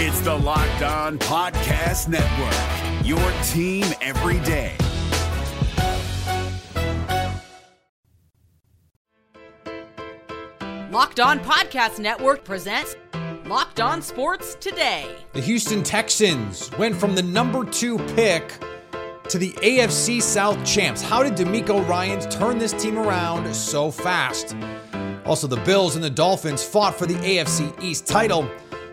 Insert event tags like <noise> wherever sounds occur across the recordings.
It's the Locked On Podcast Network, your team every day. Locked On Podcast Network presents Locked On Sports Today. The Houston Texans went from the number two pick to the AFC South champs. How did DeMeco Ryans turn this team around so fast? Also, the Bills and the Dolphins fought for the AFC East title,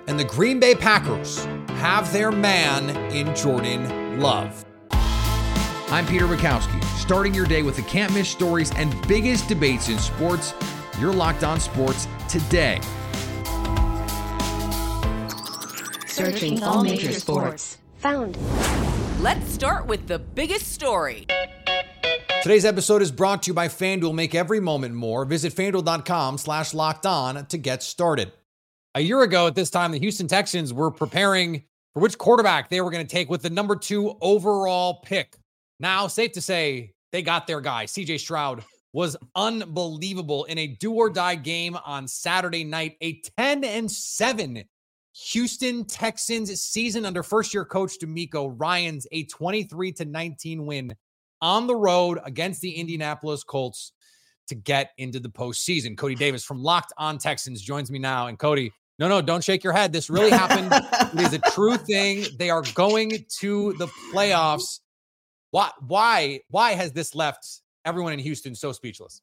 and the Green Bay Packers have their man in Jordan Love. I'm Peter Bukowski, starting your day with the can't miss stories and biggest debates in sports. You're locked on sports today. Searching all major sports. Found. Let's start with the biggest story. Today's episode is brought to you by FanDuel. Make every moment more. Visit fanduel.com slash locked on to get started. A year ago at this time, the Houston Texans were preparing for which quarterback they were going to take with the number two overall pick. Now, safe to say, they got their guy. CJ Stroud was unbelievable in a do or die game on Saturday night, a 10 and 7 Houston Texans season under first year coach DeMeco Ryans, a 23 to 19 win on the road against the Indianapolis Colts to get into the postseason. Cody Davis from Locked On Texans joins me now. And Cody, no, no, don't shake your head. This really happened. it is a true <laughs> thing. They are going to the playoffs. Why, why, why has this left everyone in Houston so speechless?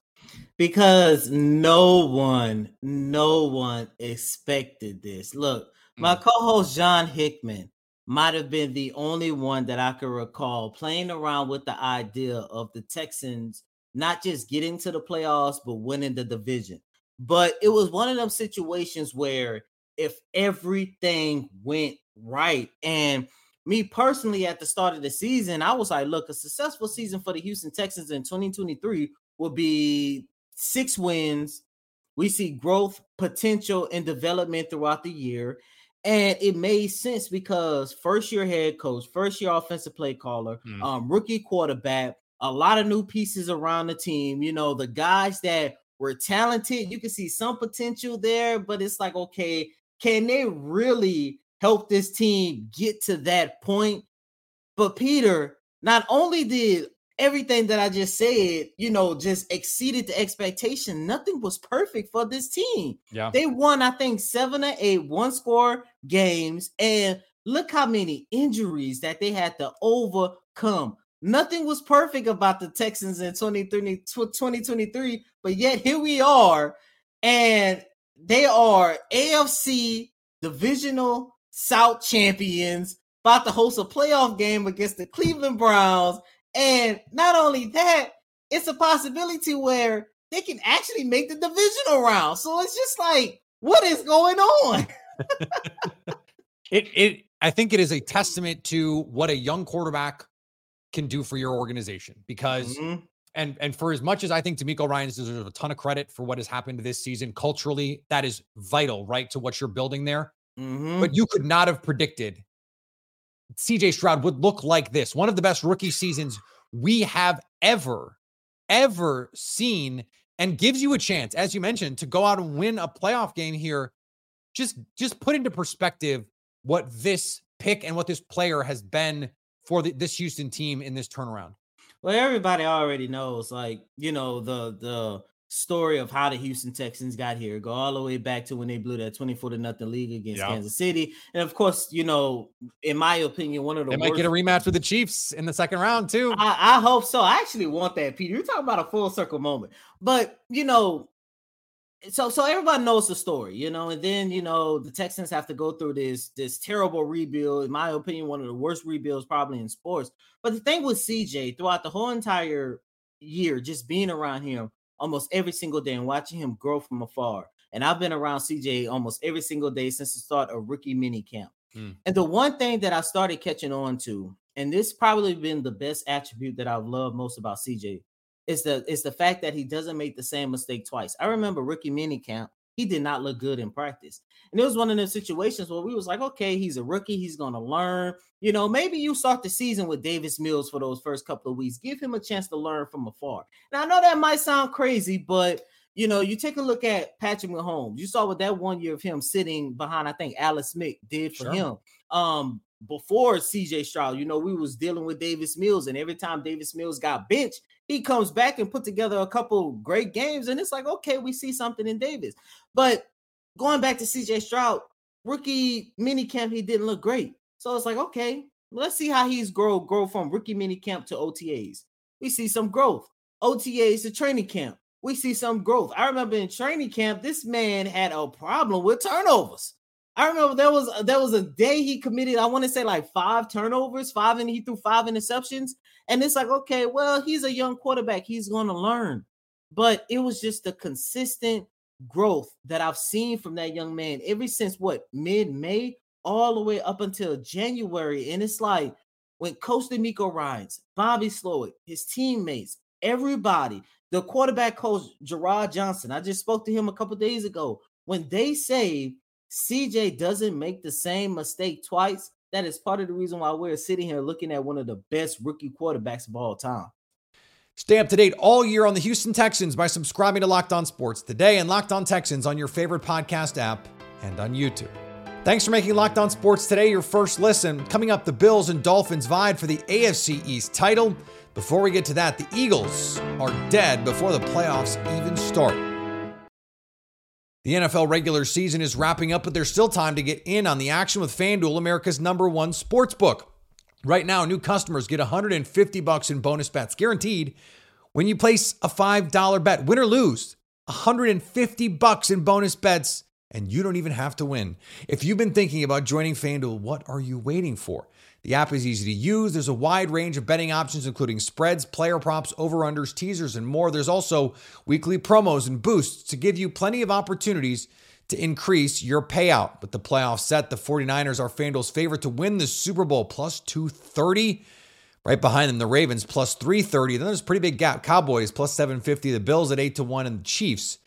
Because no one, no one expected this. Look, my Mm. co-host John Hickman might have been the only one that I could recall playing around with the idea of the Texans not just getting to the playoffs but winning the division. But it was one of them situations where if everything went right and me personally at the start of the season, I was like, look, a successful season for the Houston Texans in 2023 will be six wins. We see growth, potential, and development throughout the year. And it made sense because first year head coach, first year offensive play caller, Mm. um, rookie quarterback, a lot of new pieces around the team. You know, the guys that were talented, you can see some potential there, but it's like, okay, can they really help this team get to that point? But Peter, not only did everything that I just said, you know, just exceeded the expectation, nothing was perfect for this team. Yeah. They won, I think, seven or eight one score games. And look how many injuries that they had to overcome. Nothing was perfect about the Texans in 2020 2023, but yet here we are. And they are AFC divisional South champions, about to host a playoff game against the Cleveland Browns. And not only that, it's a possibility where they can actually make the divisional round. So it's just like, what is going on? <laughs> It it I think it is a testament to what a young quarterback can do for your organization because Mhm. and and for as much as I think DeMeco Ryan deserves a ton of credit for what has happened this season culturally, that is vital, right, to what you're building there. Mhm. But you could not have predicted CJ Stroud would look like this. One of the best rookie seasons we have ever, ever seen, and gives you a chance, as you mentioned, to go out and win a playoff game here. Just just put into perspective what this pick and what this player has been for the, this Houston team in this turnaround. Well, everybody already knows, like you know, the the story of how the Houston Texans got here. Go all the way back to when they blew that twenty four to nothing league against Yeah. Kansas City, and of course, you know, in my opinion, one of the They might get a rematch with the Chiefs in the second round too. I, I hope so. I actually want that, Peter. You're talking about a full circle moment. But you know, so so everybody knows the story, you know, and then you know the Texans have to go through this this terrible rebuild. In my opinion, one of the worst rebuilds probably in sports. But the thing with CJ throughout the whole entire year, just being around him almost every single day and watching him grow from afar. And I've been around CJ almost every single day since the start of rookie mini camp. Mm. And the one thing that I started catching on to, and this probably been the best attribute that I've loved most about CJ, is the is the fact that he doesn't make the same mistake twice. I remember rookie mini camp, he did not look good in practice. And it was one of those situations where we was like, okay, he's a rookie, he's gonna learn. You know, maybe you start the season with Davis Mills for those first couple of weeks. Give him a chance to learn from afar. Now I know that might sound crazy, but you know, you take a look at Patrick Mahomes. You saw what that one year of him sitting behind, I think Alex Smith did for Sure. him. Um, before CJ Stroud, you know, we was dealing with Davis Mills, and every time Davis Mills got benched, he comes back and put together a couple great games, and it's like, okay, we see something in Davis. But going back to CJ Stroud, rookie mini camp, he didn't look great. So it's like, okay, let's see how he's grow grow from rookie mini camp to OTAs. We see some growth. OTAs to training camp. We see some growth. I remember in training camp, this man had a problem with turnovers. I remember there was there was a day he committed, I want to say like five turnovers, five and he threw five interceptions. And it's like, okay, well, he's a young quarterback. He's going to learn. But it was just the consistent growth that I've seen from that young man ever since what mid-May all the way up until January. And it's like when Coach DeMeco Ryans, Bobby Slowik, his teammates, everybody, the quarterback coach Jerrod Johnson, I just spoke to him a couple days ago. When they say CJ doesn't make the same mistake twice, that is part of the reason why we're sitting here looking at one of the best rookie quarterbacks of all time. Stay up to date all year on the Houston Texans by subscribing to Locked On Sports today and Locked On Texans on your favorite podcast app and on YouTube. Thanks for making Locked On Sports today your first listen. Coming up, the Bills and Dolphins vied for the AFC East title. Before we get to that, the Eagles are dead before the playoffs even start. The NFL regular season is wrapping up, but there's still time to get in on the action with FanDuel, America's number one sports book. Right now, new customers get 150 bucks in bonus bets guaranteed when you place a $5 bet. Win or lose, 150 bucks in bonus bets, and you don't even have to win. If you've been thinking about joining FanDuel, what are you waiting for? The app is easy to use. There's a wide range of betting options, including spreads, player props, over-unders, teasers, and more. There's also weekly promos and boosts to give you plenty of opportunities to increase your payout. With the playoffs set, the 49ers are FanDuel's favorite to win the Super Bowl, plus 230. Right behind them, the Ravens plus 330. Then there's a pretty big gap. Cowboys plus 750, the Bills at 8 to 1, and the Chiefs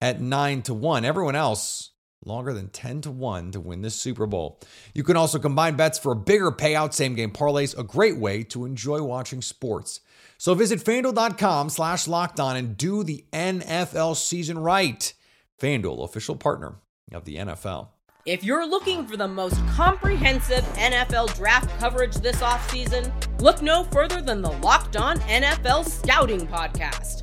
at 9 to 1. Everyone else longer than 10 to 1 to win the Super Bowl. You can also combine bets for a bigger payout, same game parlays, a great way to enjoy watching sports. So visit fanduel.com slash locked on and do the NFL season right. FanDuel, official partner of the NFL. If you're looking for the most comprehensive NFL draft coverage this offseason, look no further than the Locked On NFL Scouting Podcast.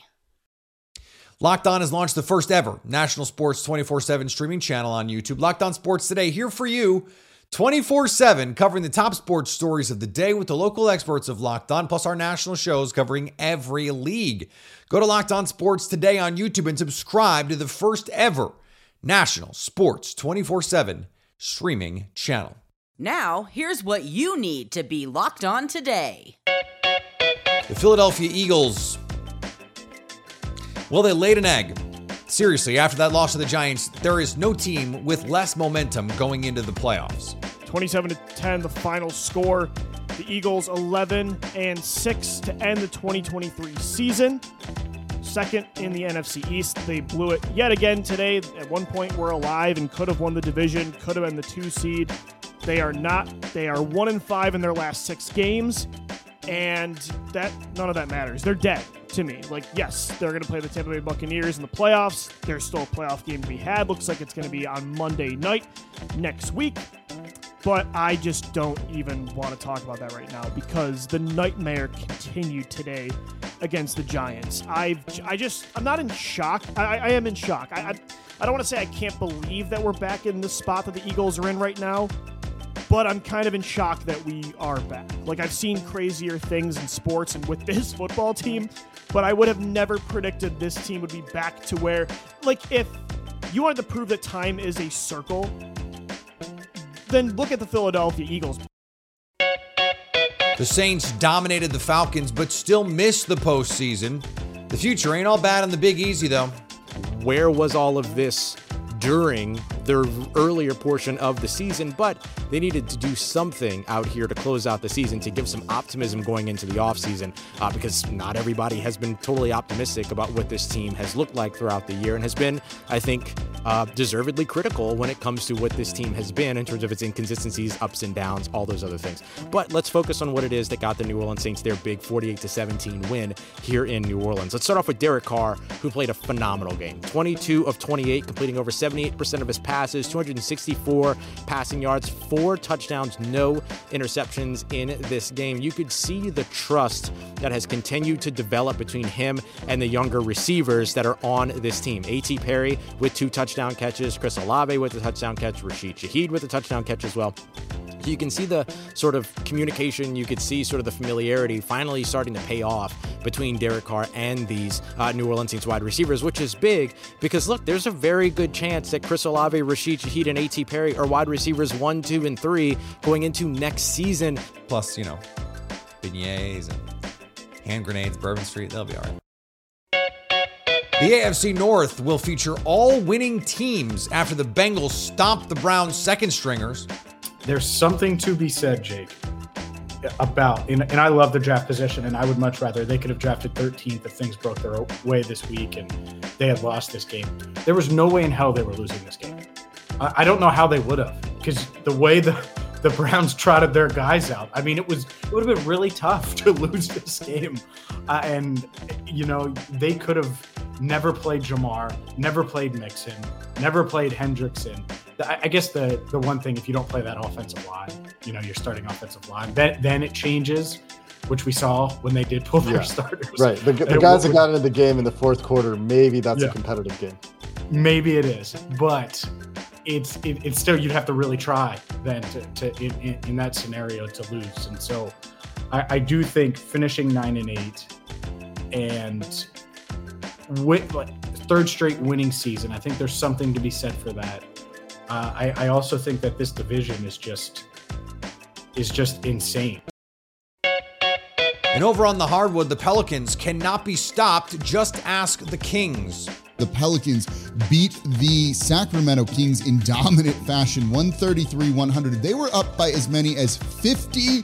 Locked On has launched the first ever national sports 24 7 streaming channel on YouTube. Locked On Sports Today, here for you 24 7, covering the top sports stories of the day with the local experts of Locked On, plus our national shows covering every league. Go to Locked On Sports Today on YouTube and subscribe to the first ever national sports 24 7 streaming channel. Now, here's what you need to be locked on today. The Philadelphia Eagles. Well, they laid an egg. Seriously, after that loss to the Giants, there is no team with less momentum going into the playoffs. 27 to 10 the final score. The eagles 11 and 6 to end the 2023 season. Second in the nfc east. They blew it yet again today. At one point we're alive and could have won the division could have been the two seed. They are not. They are one and five in their last six games and that none of that matters they're dead to me like yes they're going to play the tampa bay buccaneers in the playoffs there's still a playoff game to be had looks like it's going to be on monday night next week but I just don't even want to talk about that right now because the nightmare continued today against the Giants. I've, I just, I'm not in shock. I, I am in shock. I, I, I don't want to say I can't believe that we're back in the spot that the Eagles are in right now, but I'm kind of in shock that we are back. Like, I've seen crazier things in sports and with <laughs> this football team, but I would have never predicted this team would be back to where, like, if you wanted to prove that time is a circle, then look at the Philadelphia Eagles. The Saints dominated the Falcons, but still missed the postseason. The future ain't all bad in the Big Easy, though. where was all of this during their earlier portion of the season, but they needed to do something out here to close out the season to give some optimism going into the offseason uh, because not everybody has been totally optimistic about what this team has looked like throughout the year and has been, I think, uh, deservedly critical when it comes to what this team has been in terms of its inconsistencies, ups and downs, all those other things. But let's focus on what it is that got the New Orleans Saints their big 48 17 win here in New Orleans. Let's start off with Derek Carr, who played a phenomenal game 22 of 28, completing over 78% of his passes, 264 passing yards, four touchdowns, no interceptions in this game. You could see the trust that has continued to develop between him and the younger receivers that are on this team. A.T. Perry with two touchdown catches, Chris Olave with a touchdown catch, Rashid Shaheed with a touchdown catch as well. So you can see the sort of communication, you could see sort of the familiarity finally starting to pay off between Derek Carr and these uh, New Orleans Saints wide receivers, which is big because look, there's a very good chance that Chris Olave, Rashid Shaheed, and A.T. Perry are wide receivers one, two, and three going into next season. Plus, you know, beignets and hand grenades, Bourbon Street, they'll be all right. The AFC North will feature all winning teams after the Bengals stomped the Browns' second stringers there's something to be said, Jake, about and, and I love the draft position, and I would much rather they could have drafted 13th if things broke their way this week and they had lost this game. There was no way in hell they were losing this game. I, I don't know how they would have because the way the the Browns <laughs> trotted their guys out. I mean, it was it would have been really tough <laughs> to lose this game, uh, and you know they could have never played Ja'Marr, never played Mixon, never played Hendrickson. I guess the the one thing if you don't play that offensive line, you know, you're starting offensive line, then then it changes, which we saw when they did pull their yeah. starters. Right. The, the guys that got into the game in the fourth quarter, maybe that's yeah. a competitive game. Maybe it is, but it's it, it's still you'd have to really try then to, to in, in, in that scenario to lose. And so I, I do think finishing nine and eight and with like third straight winning season, I think there's something to be said for that. Uh, I, I also think that this division is just is just insane. And over on the hardwood, the Pelicans cannot be stopped. Just ask the Kings. The Pelicans beat the Sacramento Kings in dominant fashion, 133 100. They were up by as many as 50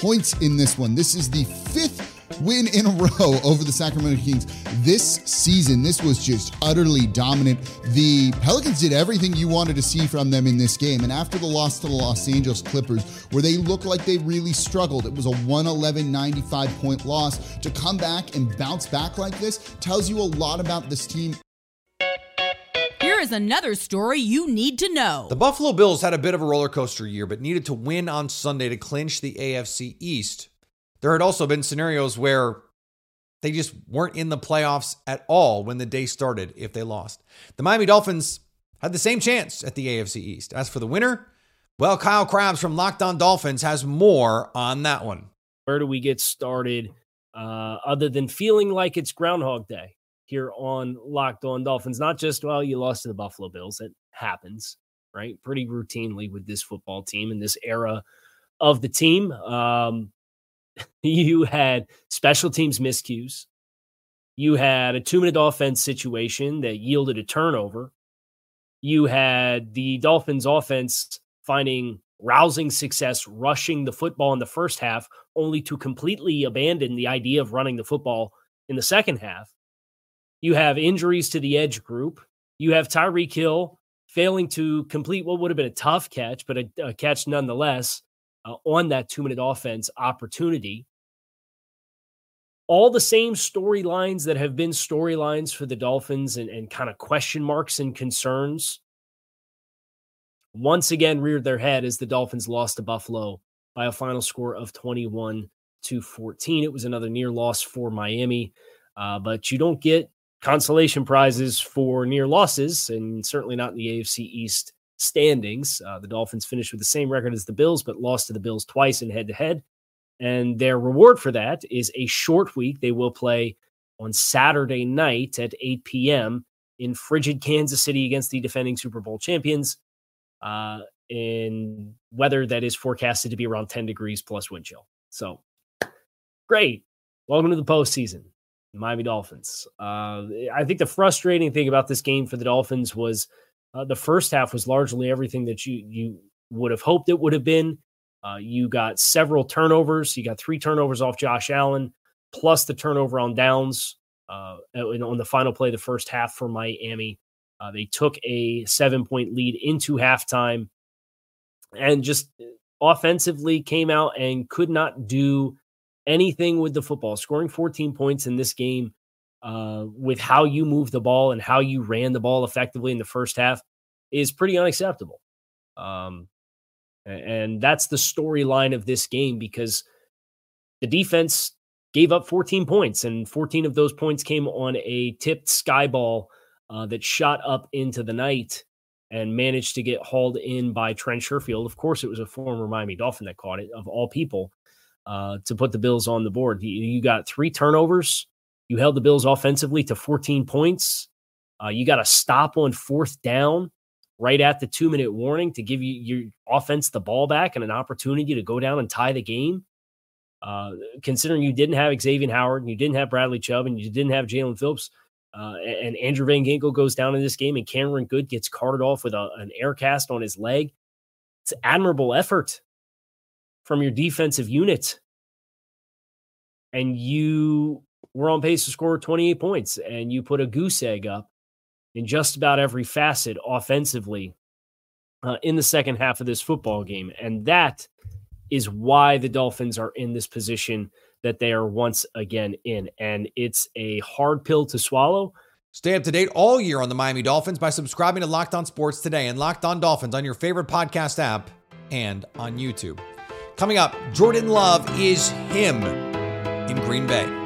points in this one. This is the fifth win in a row over the Sacramento Kings this season. This was just utterly dominant. The Pelicans did everything you wanted to see from them in this game. And after the loss to the Los Angeles Clippers, where they looked like they really struggled, it was a 111 95 point loss. To come back and bounce back like this tells you a lot about this team. Here is another story you need to know. The Buffalo Bills had a bit of a roller coaster year, but needed to win on Sunday to clinch the AFC East. There had also been scenarios where they just weren't in the playoffs at all when the day started if they lost. The Miami Dolphins had the same chance at the AFC East. As for the winner, well, Kyle Crabbs from Locked On Dolphins has more on that one. Where do we get started uh, other than feeling like it's Groundhog Day here on Locked On Dolphins? Not just, well, you lost to the Buffalo Bills. It happens, right? Pretty routinely with this football team in this era of the team. Um, <laughs> you had special teams miscues. You had a two minute offense situation that yielded a turnover. You had the Dolphins offense finding rousing success rushing the football in the first half, only to completely abandon the idea of running the football in the second half. You have injuries to the edge group. You have Tyreek Hill failing to complete what would have been a tough catch, but a, a catch nonetheless uh, on that two minute offense opportunity. All the same storylines that have been storylines for the Dolphins and, and kind of question marks and concerns once again reared their head as the Dolphins lost to Buffalo by a final score of 21 to 14. It was another near loss for Miami, uh, but you don't get consolation prizes for near losses, and certainly not in the AFC East standings. Uh, the Dolphins finished with the same record as the Bills, but lost to the Bills twice in head to head. And their reward for that is a short week. They will play on Saturday night at 8 p.m. in frigid Kansas City against the defending Super Bowl champions uh, in weather that is forecasted to be around 10 degrees plus wind chill. So great. Welcome to the postseason. Miami Dolphins. Uh, I think the frustrating thing about this game for the Dolphins was uh, the first half was largely everything that you you would have hoped it would have been. Uh, you got several turnovers. You got three turnovers off Josh Allen, plus the turnover on downs uh, on the final play the first half for Miami. Uh, they took a seven point lead into halftime and just offensively came out and could not do anything with the football. Scoring 14 points in this game uh, with how you move the ball and how you ran the ball effectively in the first half is pretty unacceptable. Um, and that's the storyline of this game because the defense gave up 14 points, and 14 of those points came on a tipped sky ball uh, that shot up into the night and managed to get hauled in by Trent Sherfield. Of course, it was a former Miami Dolphin that caught it, of all people, uh, to put the Bills on the board. You, you, got three turnovers. You held the Bills offensively to 14 points. Uh, you got a stop on fourth down right at the two minute warning to give you your offense the ball back and an opportunity to go down and tie the game. Uh, considering you didn't have Xavier Howard and you didn't have Bradley Chubb and you didn't have Jaelan Phillips, uh, and Andrew Van Ginkel goes down in this game and Cameron Goode gets carted off with a, an air cast on his leg. It's admirable effort from your defensive unit. And you were on pace to score 28 points and you put a goose egg up in just about every facet offensively uh, in the second half of this football game. And that is why the Dolphins are in this position that they are once again in. And it's a hard pill to swallow. Stay up to date all year on the Miami Dolphins by subscribing to Locked On Sports today and Locked On Dolphins on your favorite podcast app and on YouTube. Coming up, Jordan Love is him in Green Bay.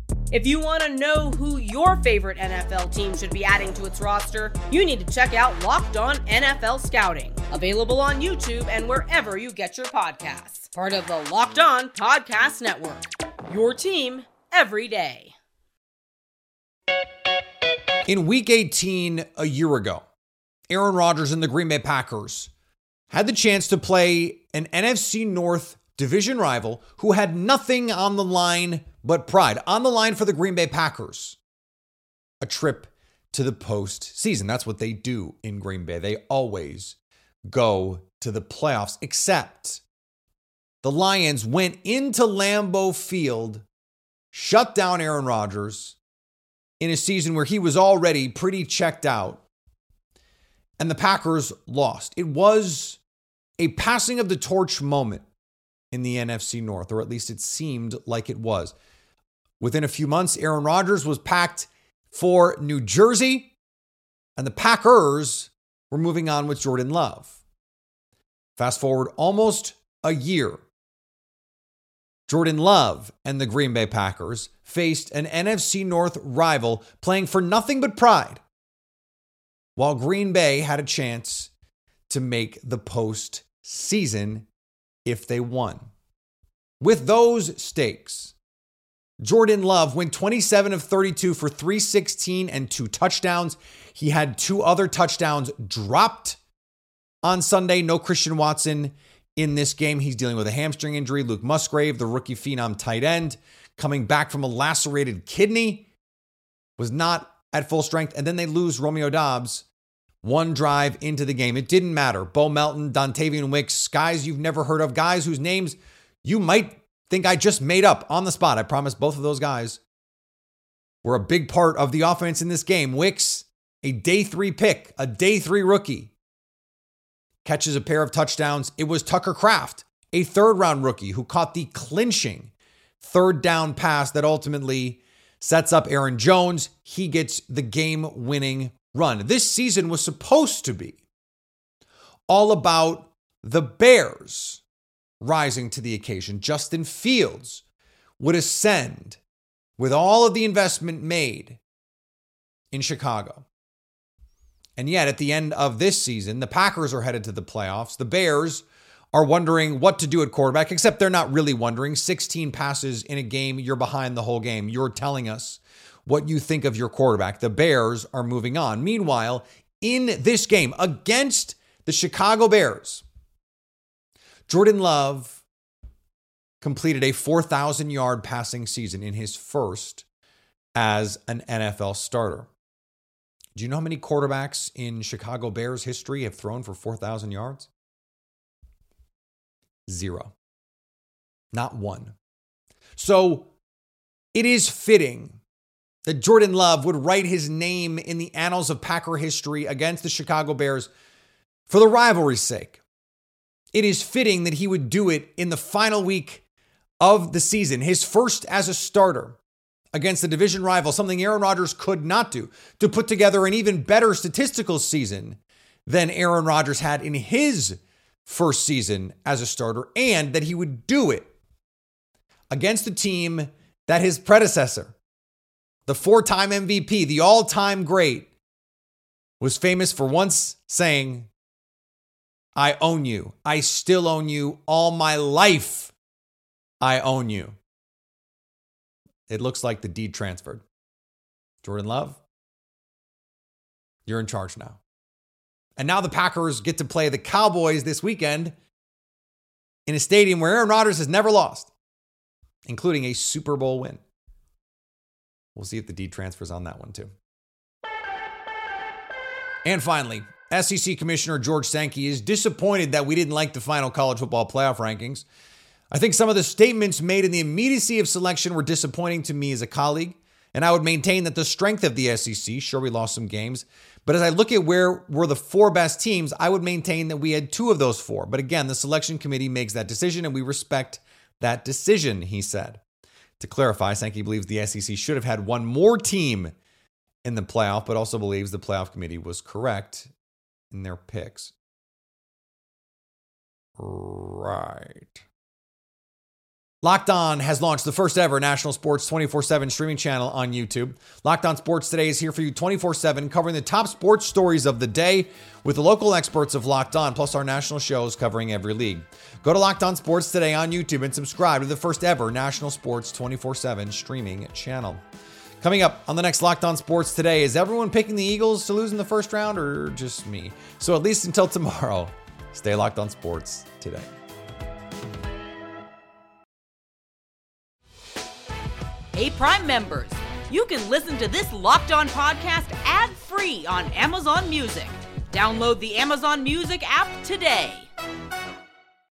If you want to know who your favorite NFL team should be adding to its roster, you need to check out Locked On NFL Scouting, available on YouTube and wherever you get your podcasts. Part of the Locked On Podcast Network. Your team every day. In week 18 a year ago, Aaron Rodgers and the Green Bay Packers had the chance to play an NFC North division rival who had nothing on the line but pride. On the line for the Green Bay Packers, a trip to the postseason. That's what they do in Green Bay. They always go to the playoffs, except the Lions went into Lambeau Field, shut down Aaron Rodgers in a season where he was already pretty checked out, and the Packers lost. It was a passing of the torch moment in the NFC North, or at least it seemed like it was. Within a few months, Aaron Rodgers was packed for New Jersey, and the Packers were moving on with Jordan Love. Fast forward almost a year. Jordan Love and the Green Bay Packers faced an NFC North rival playing for nothing but pride, while Green Bay had a chance to make the postseason if they won. With those stakes, Jordan Love went 27 of 32 for 316 and two touchdowns. He had two other touchdowns dropped on Sunday. No Christian Watson in this game. He's dealing with a hamstring injury. Luke Musgrave, the rookie phenom tight end, coming back from a lacerated kidney, was not at full strength. And then they lose Romeo Doubs one drive into the game. It didn't matter. Bo Melton, Dontayvion Wicks, guys you've never heard of, guys whose names you might think I just made up on the spot. I promise both of those guys were a big part of the offense in this game. Wicks, a day three pick, a day three rookie, catches a pair of touchdowns. It was Tucker Kraft, a third round rookie, who caught the clinching third down pass that ultimately sets up Aaron Jones. He gets the game winning run. This season was supposed to be all about the Bears rising to the occasion. Justin Fields would ascend with all of the investment made in Chicago. And yet, at the end of this season, the Packers are headed to the playoffs. The Bears are wondering what to do at quarterback, except they're not really wondering. 16 passes in a game, you're behind the whole game. You're telling us what you think of your quarterback. The Bears are moving on. Meanwhile, in this game against the Chicago Bears, Jordan Love completed a 4,000 yard passing season in his first as an NFL starter. Do you know how many quarterbacks in Chicago Bears history have thrown for 4,000 yards? Zero. Not one. So it is fitting that Jordan Love would write his name in the annals of Packer history against the Chicago Bears for the rivalry's sake. It is fitting that he would do it in the final week of the season, his first as a starter against the division rival, something Aaron Rodgers could not do, to put together an even better statistical season than Aaron Rodgers had in his first season as a starter, and that he would do it against a team that his predecessor, the four time MVP, the all time great, was famous for once saying, I own you. I still own you. All my life, I own you. It looks like the deed transferred. Jordan Love, you're in charge now. And now the Packers get to play the Cowboys this weekend in a stadium where Aaron Rodgers has never lost, including a Super Bowl win. We'll see if the deed transfers on that one too. And finally, SEC Commissioner George Sankey is disappointed that we didn't like the final college football playoff rankings. I think some of the statements made in the immediacy of selection were disappointing to me as a colleague, and I would maintain that the strength of the SEC, sure, we lost some games, but as I look at where were the four best teams, I would maintain that we had two of those four. But again, the selection committee makes that decision, and we respect that decision, he said. To clarify, Sankey believes the SEC should have had one more team in the playoff, but also believes the playoff committee was correct in their picks. Right. Locked On has launched the first ever national sports 24 7 streaming channel on YouTube. Locked On Sports Today is here for you 24 7, covering the top sports stories of the day with the local experts of Locked On, plus our national shows covering every league. Go to Locked On Sports Today on YouTube and subscribe to the first ever national sports 24 7 streaming channel. Coming up on the next Locked On Sports Today, is everyone picking the Eagles to lose in the first round or just me? So at least until <laughs> tomorrow, stay locked on sports today. Hey, Prime members, you can listen to this Locked On podcast ad free on Amazon Music. Download the Amazon Music app today.